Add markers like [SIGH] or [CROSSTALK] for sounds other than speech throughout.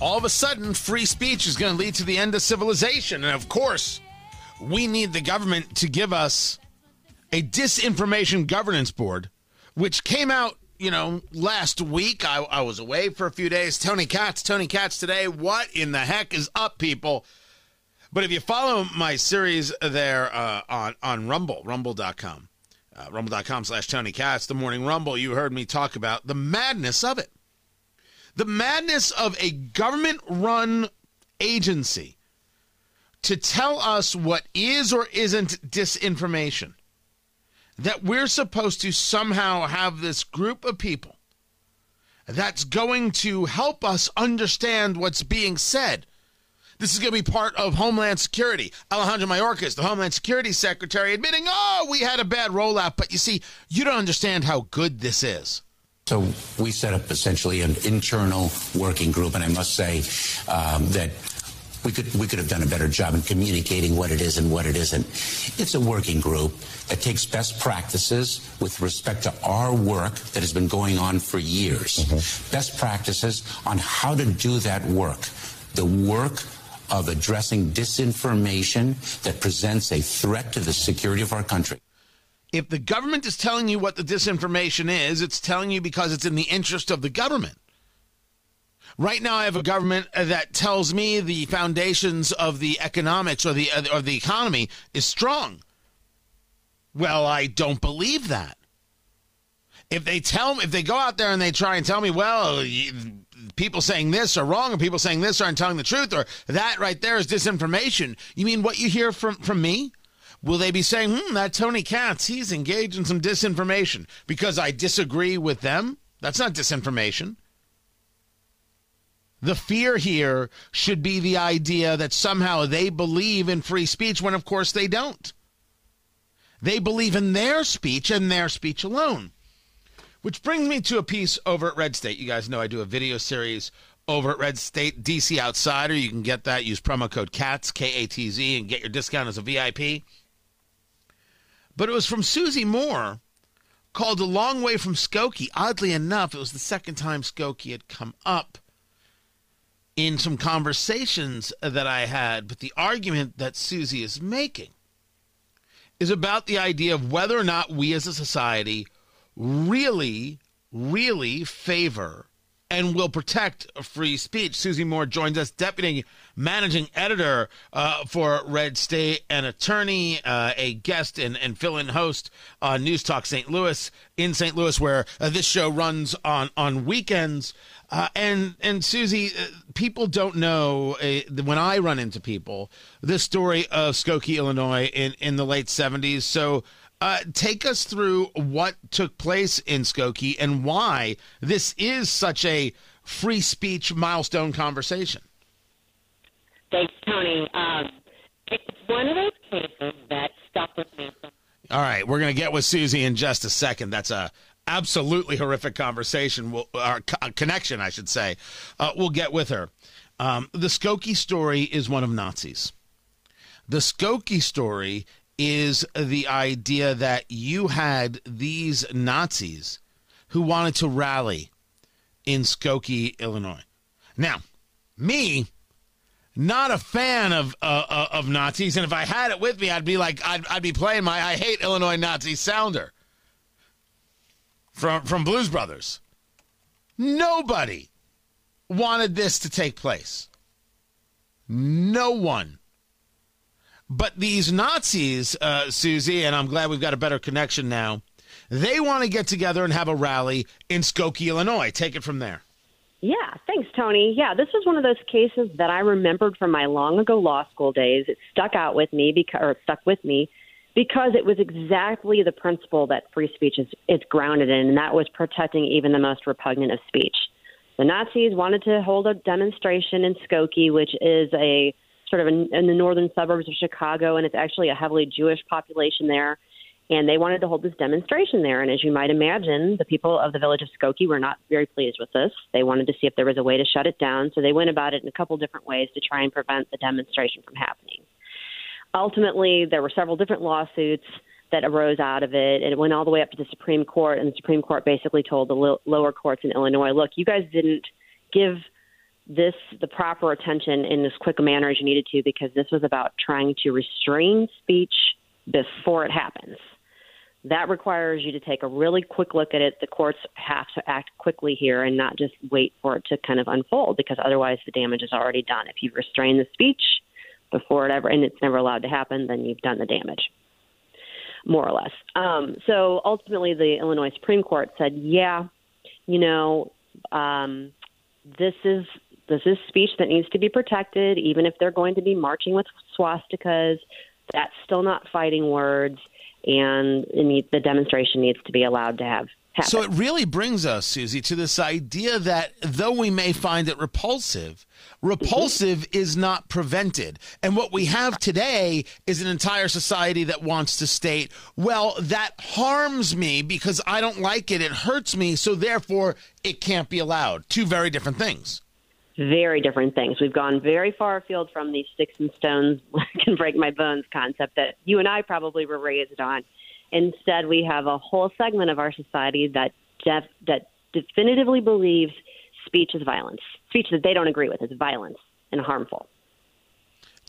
all of a sudden free speech is going to lead to the end of civilization. And of course, we need the government to give us a disinformation governance board, which came out, you know, last week. I, I was away for a few days. Tony Katz, Tony Katz today. What in the heck is up, people? But if you follow my series there uh, on, on Rumble, rumble.com, uh, rumble.com slash Tony Katz, the morning rumble, you heard me talk about the madness of it. The madness of a government run agency to tell us what is or isn't disinformation. That we're supposed to somehow have this group of people that's going to help us understand what's being said. This is going to be part of Homeland Security. Alejandro Mayorkas, the Homeland Security Secretary, admitting, oh, we had a bad rollout. But you see, you don't understand how good this is. So we set up essentially an internal working group, and I must say um, that we could we could have done a better job in communicating what it is and what it isn't. It's a working group that takes best practices with respect to our work that has been going on for years. Mm-hmm. Best practices on how to do that work. The work of addressing disinformation that presents a threat to the security of our country. If the government is telling you what the disinformation is, it's telling you because it's in the interest of the government. Right now, I have a government that tells me the foundations of the economics or the or the economy is strong. Well, I don't believe that. If they tell me, if they go out there and they try and tell me, well, people saying this are wrong, or people saying this aren't telling the truth, or that right there is disinformation. You mean what you hear from from me? Will they be saying, hmm, that Tony Katz, he's engaged in some disinformation because I disagree with them? That's not disinformation. The fear here should be the idea that somehow they believe in free speech when, of course, they don't. They believe in their speech and their speech alone. Which brings me to a piece over at Red State. You guys know I do a video series over at Red State DC Outsider. You can get that. Use promo code KATZ, K A T Z, and get your discount as a VIP. But it was from Susie Moore called A Long Way from Skokie. Oddly enough, it was the second time Skokie had come up in some conversations that I had. But the argument that Susie is making is about the idea of whether or not we as a society really, really favor and will protect free speech. Susie Moore joins us, deputy managing editor uh, for Red State, an attorney, uh, a guest and, and fill-in host on News Talk St. Louis in St. Louis, where uh, this show runs on on weekends. Uh, and and Susie, uh, people don't know uh, when I run into people this story of Skokie, Illinois, in in the late '70s. So uh, take us through what took place in Skokie and why this is such a free speech milestone conversation. Thanks, Tony. Um, it's one of those cases that stuck with me. All right, we're going to get with Susie in just a second. That's a absolutely horrific conversation, we'll, or co- connection, I should say. Uh, we'll get with her. Um, the Skokie story is one of Nazis. The Skokie story is the idea that you had these Nazis who wanted to rally in Skokie, Illinois. Now, me, not a fan of uh, uh, of Nazis, and if I had it with me, I'd be like, I'd, I'd be playing my "I hate Illinois Nazi" sounder from from Blues Brothers. Nobody wanted this to take place. No one. But these Nazis, uh, Susie, and I'm glad we've got a better connection now, they want to get together and have a rally in Skokie, Illinois. Take it from there. Yeah, thanks, Tony. Yeah, this was one of those cases that I remembered from my long ago law school days. It stuck out with me because, or stuck with me because it was exactly the principle that free speech is, is grounded in, and that was protecting even the most repugnant of speech. The Nazis wanted to hold a demonstration in Skokie, which is a sort of in, in the northern suburbs of Chicago, and it's actually a heavily Jewish population there. And they wanted to hold this demonstration there. And as you might imagine, the people of the village of Skokie were not very pleased with this. They wanted to see if there was a way to shut it down. So they went about it in a couple different ways to try and prevent the demonstration from happening. Ultimately, there were several different lawsuits that arose out of it. And it went all the way up to the Supreme Court. And the Supreme Court basically told the lo- lower courts in Illinois, look, you guys didn't give this the proper attention in as quick a manner as you needed to because this was about trying to restrain speech before it happens. That requires you to take a really quick look at it. The courts have to act quickly here and not just wait for it to kind of unfold because otherwise the damage is already done. If you restrain the speech before it ever and it's never allowed to happen, then you've done the damage, more or less. Um, so ultimately, the Illinois Supreme Court said, yeah, you know, um, this is this is speech that needs to be protected, even if they're going to be marching with swastikas. That's still not fighting words, and the demonstration needs to be allowed to have Happen. So it really brings us, Susie, to this idea that though we may find it repulsive, repulsive mm-hmm. is not prevented. And what we have today is an entire society that wants to state, well, that harms me because I don't like it. It hurts me. So therefore, it can't be allowed. Two very different things very different things. We've gone very far afield from the sticks and stones [LAUGHS] can break my bones concept that you and I probably were raised on. Instead, we have a whole segment of our society that def- that definitively believes speech is violence. Speech that they don't agree with is violence and harmful.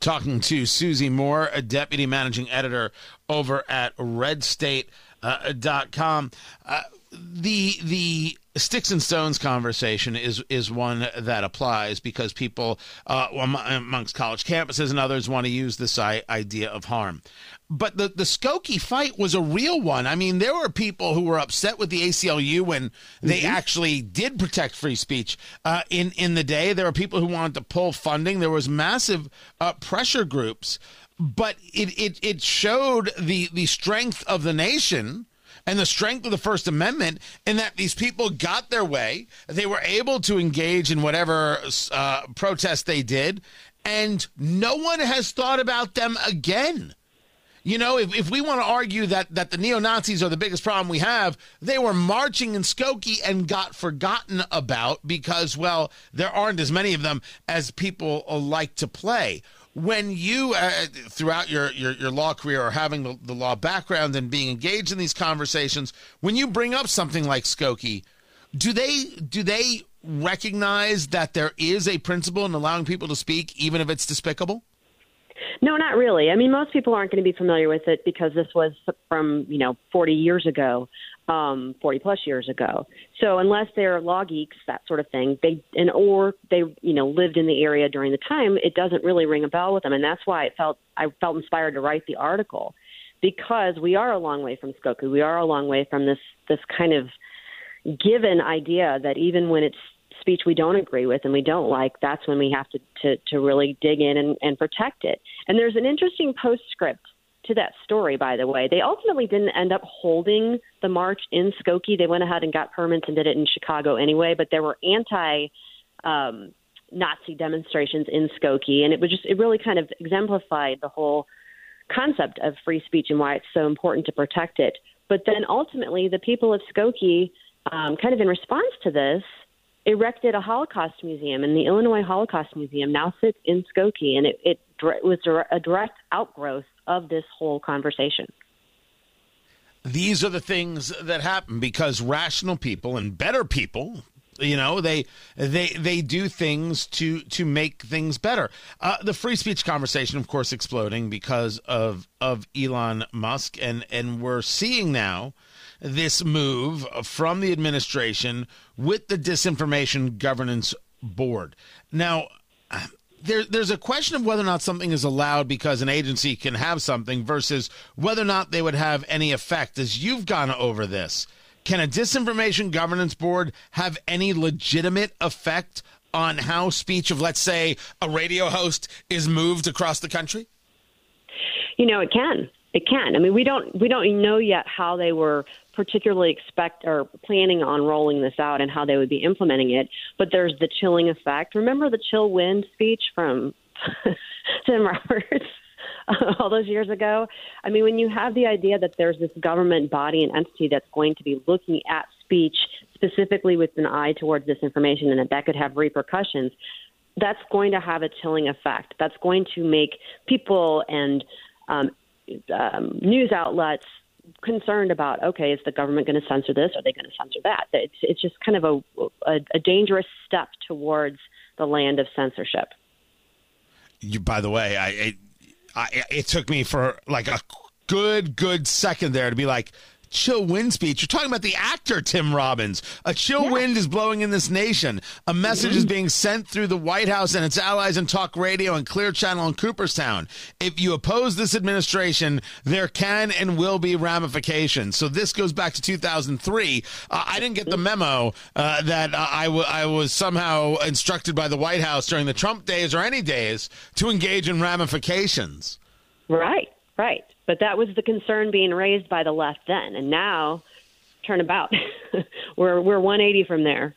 Talking to Susie Moore, a deputy managing editor over at redstate.com. Uh, uh, the the sticks and stones conversation is is one that applies because people uh, amongst college campuses and others want to use this idea of harm. But the the Skokie fight was a real one. I mean, there were people who were upset with the ACLU when they mm-hmm. actually did protect free speech uh, in in the day. There were people who wanted to pull funding. There was massive uh, pressure groups, but it, it it showed the the strength of the nation and the strength of the First Amendment in that these people got their way. They were able to engage in whatever uh, protest they did, and no one has thought about them again. You know, if, if we want to argue that, that the neo Nazis are the biggest problem we have, they were marching in Skokie and got forgotten about because, well, there aren't as many of them as people like to play when you uh, throughout your, your, your law career or having the, the, law background and being engaged in these conversations when you bring up something like skokie do they do they recognize that there is a principle in allowing people to speak even if it's despicable? No not really. I mean most people aren't going to be familiar with it because this was from you know 40 years ago um, 40 plus years ago. So unless they're law geeks, that sort of thing, they and or they you know lived in the area during the time, it doesn't really ring a bell with them, and that's why it felt I felt inspired to write the article because we are a long way from Skokie. We are a long way from this this kind of given idea that even when it's speech we don't agree with and we don't like, that's when we have to to, to really dig in and, and protect it. And there's an interesting postscript to that story, by the way. They ultimately didn't end up holding the march in Skokie. They went ahead and got permits and did it in Chicago anyway, but there were anti um, Nazi demonstrations in Skokie, and it was just it really kind of exemplified the whole concept of free speech and why it's so important to protect it. But then ultimately, the people of Skokie, um, kind of in response to this, erected a Holocaust museum, and the Illinois Holocaust Museum now sits in Skokie, and it, it was a direct outgrowth of this whole conversation. These are the things that happen because rational people and better people you know they they they do things to to make things better. Uh, the free speech conversation of course exploding because of of elon musk. And and we're seeing now this move from the administration with the disinformation governance board. Now there, there's a question of whether or not something is allowed because an agency can have something versus whether or not they would have any effect. As you've gone over this, can a disinformation governance board have any legitimate effect on how speech of, let's say, a radio host is moved across the country? You know, it can. It can. I mean, we don't we don't know yet how they were particularly expect or planning on rolling this out and how they would be implementing it. But there's the chilling effect. Remember the chill wind speech from [LAUGHS] Tim Roberts? [LAUGHS] all those years ago. I mean, when you have the idea that there's this government body and entity that's going to be looking at speech specifically with an eye towards this information and that that could have repercussions, that's going to have a chilling effect. That's going to make people and um, um, news outlets concerned about okay is the government going to censor this are they going to censor that it's it's just kind of a, a, a dangerous step towards the land of censorship. You, by the way, I, I, I it took me for like a good, good second there to be like, chill wind speech. You're talking about the actor Tim Robbins. A chill yeah. wind is blowing in this nation. A message mm-hmm. is being sent through the White House and its allies in talk radio and Clear Channel in Cooperstown. If you oppose this administration, there can and will be ramifications. So this goes back to 2003. Uh, I didn't get the memo uh, that uh, I, w- I was somehow instructed by the White House during the Trump days or any days to engage in ramifications. Right, right. But that was the concern being raised by the left then, and now turnabout. [LAUGHS] we're we're 180 from there.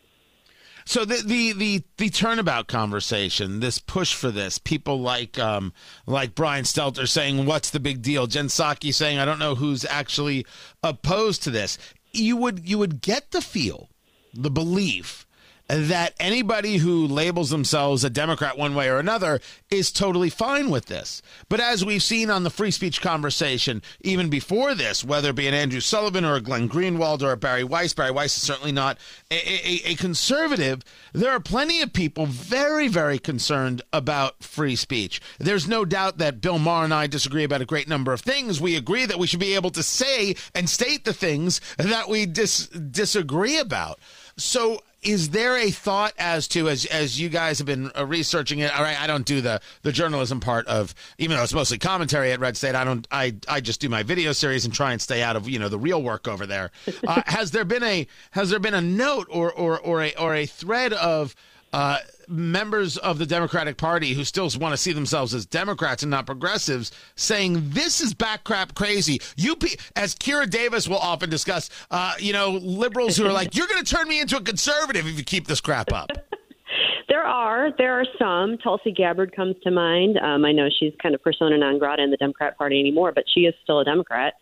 So the, the the the turnabout conversation, this push for this, people like um like Brian Stelter saying, "What's the big deal?" Jen Psaki saying, "I don't know who's actually opposed to this." You would you would get the feel, the belief that anybody who labels themselves a Democrat one way or another is totally fine with this. But as we've seen on the free speech conversation, even before this, whether it be an Andrew Sullivan or a Glenn Greenwald or a Bari Weiss, Bari Weiss is certainly not a, a, a conservative. There are plenty of people very, very concerned about free speech. There's no doubt that Bill Maher and I disagree about a great number of things. We agree that we should be able to say and state the things that we dis- disagree about. So is there a thought as to as as you guys have been uh, researching it all right i don't do the the journalism part of even though it's mostly commentary at red state i don't i i just do my video series and try and stay out of you know the real work over there. [LAUGHS] Uh, has there been a has there been a note or or or a or a thread of uh, members of the Democratic Party who still want to see themselves as Democrats and not progressives saying this is backcrap crazy. You, as Kira Davis will often discuss, uh, you know, liberals who are like, you're going to turn me into a conservative if you keep this crap up. [LAUGHS] There are. There are some. Tulsi Gabbard comes to mind. Um, I know she's kind of persona non grata in the Democrat Party anymore, but she is still a Democrat.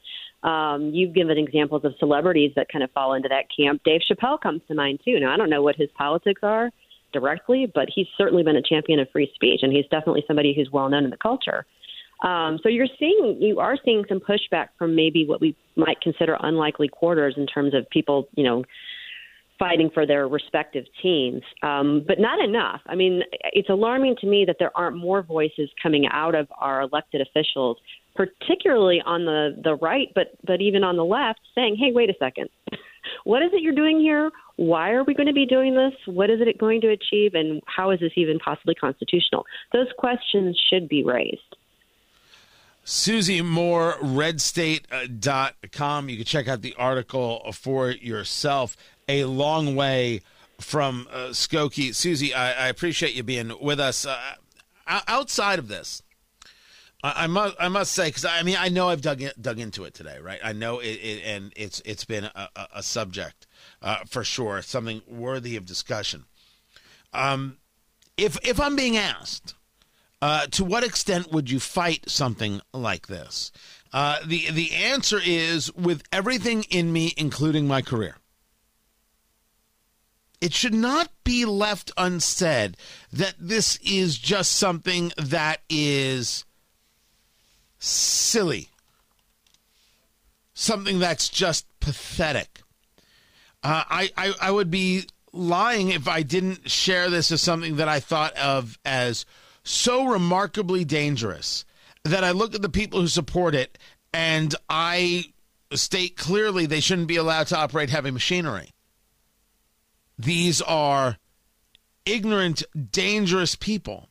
Um, you've given examples of celebrities that kind of fall into that camp. Dave Chappelle comes to mind, too. Now, I don't know what his politics are directly, but he's certainly been a champion of free speech, and he's definitely somebody who's well known in the culture. Um, so you're seeing, you are seeing some pushback from maybe what we might consider unlikely quarters in terms of people, you know, fighting for their respective teams, um, but not enough. I mean, it's alarming to me that there aren't more voices coming out of our elected officials, particularly on the the right, but but even on the left, saying, "Hey, wait a second, what is it you're doing here? why are we going to be doing this? What is it going to achieve? And how is this even possibly constitutional? Those questions should be raised. Susie Moore, redstate.com. You can check out the article for yourself. A long way from uh, Skokie. Susie, I, I, appreciate you being with us. Uh, outside of this, I, must I must say because I mean I know I've dug in, dug into it today, right? I know it, it and it's it's been a, a subject uh, for sure, something worthy of discussion. Um, if if I'm being asked, uh, to what extent would you fight something like this? Uh, the the answer is with everything in me, including my career. It should not be left unsaid that this is just something that is silly, something that's just pathetic. Uh, I, I, I would be lying if I didn't share this as something that I thought of as so remarkably dangerous that I look at the people who support it and I state clearly they shouldn't be allowed to operate heavy machinery. These are ignorant, dangerous people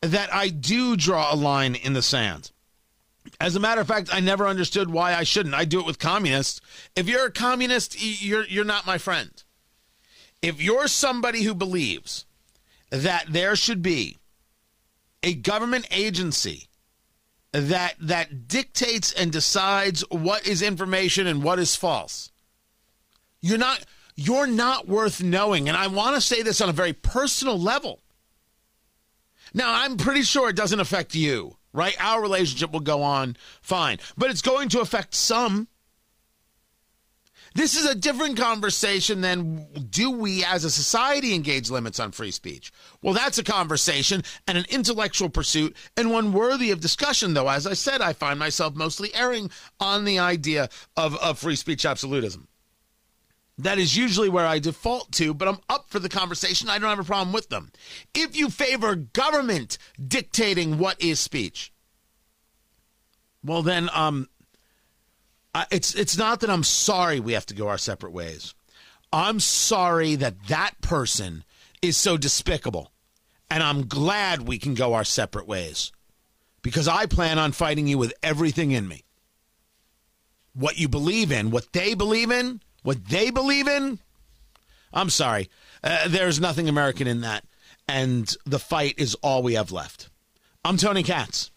that I do draw a line in the sand. As a matter of fact, I never understood why I shouldn't. I do it with communists. If you're a communist, you're you're not my friend. If you're somebody who believes that there should be a government agency that that dictates and decides what is information and what is false, you're not you're not worth knowing. And I want to say this on a very personal level. Now, I'm pretty sure it doesn't affect you right? Our relationship will go on fine, but it's going to affect some. This is a different conversation than do we as a society engage limits on free speech? Well, that's a conversation and an intellectual pursuit and one worthy of discussion, though. As I said, I find myself mostly erring on the idea of, of free speech absolutism. That is usually where I default to, but I'm up for the conversation. I don't have a problem with them. If you favor government dictating what is speech, well then um it's it's not that I'm sorry we have to go our separate ways. I'm sorry that that person is so despicable. And I'm glad we can go our separate ways. Because I plan on fighting you with everything in me. What you believe in, what they believe in, what they believe in, I'm sorry. Uh, there's nothing American in that. And the fight is all we have left. I'm Tony Katz.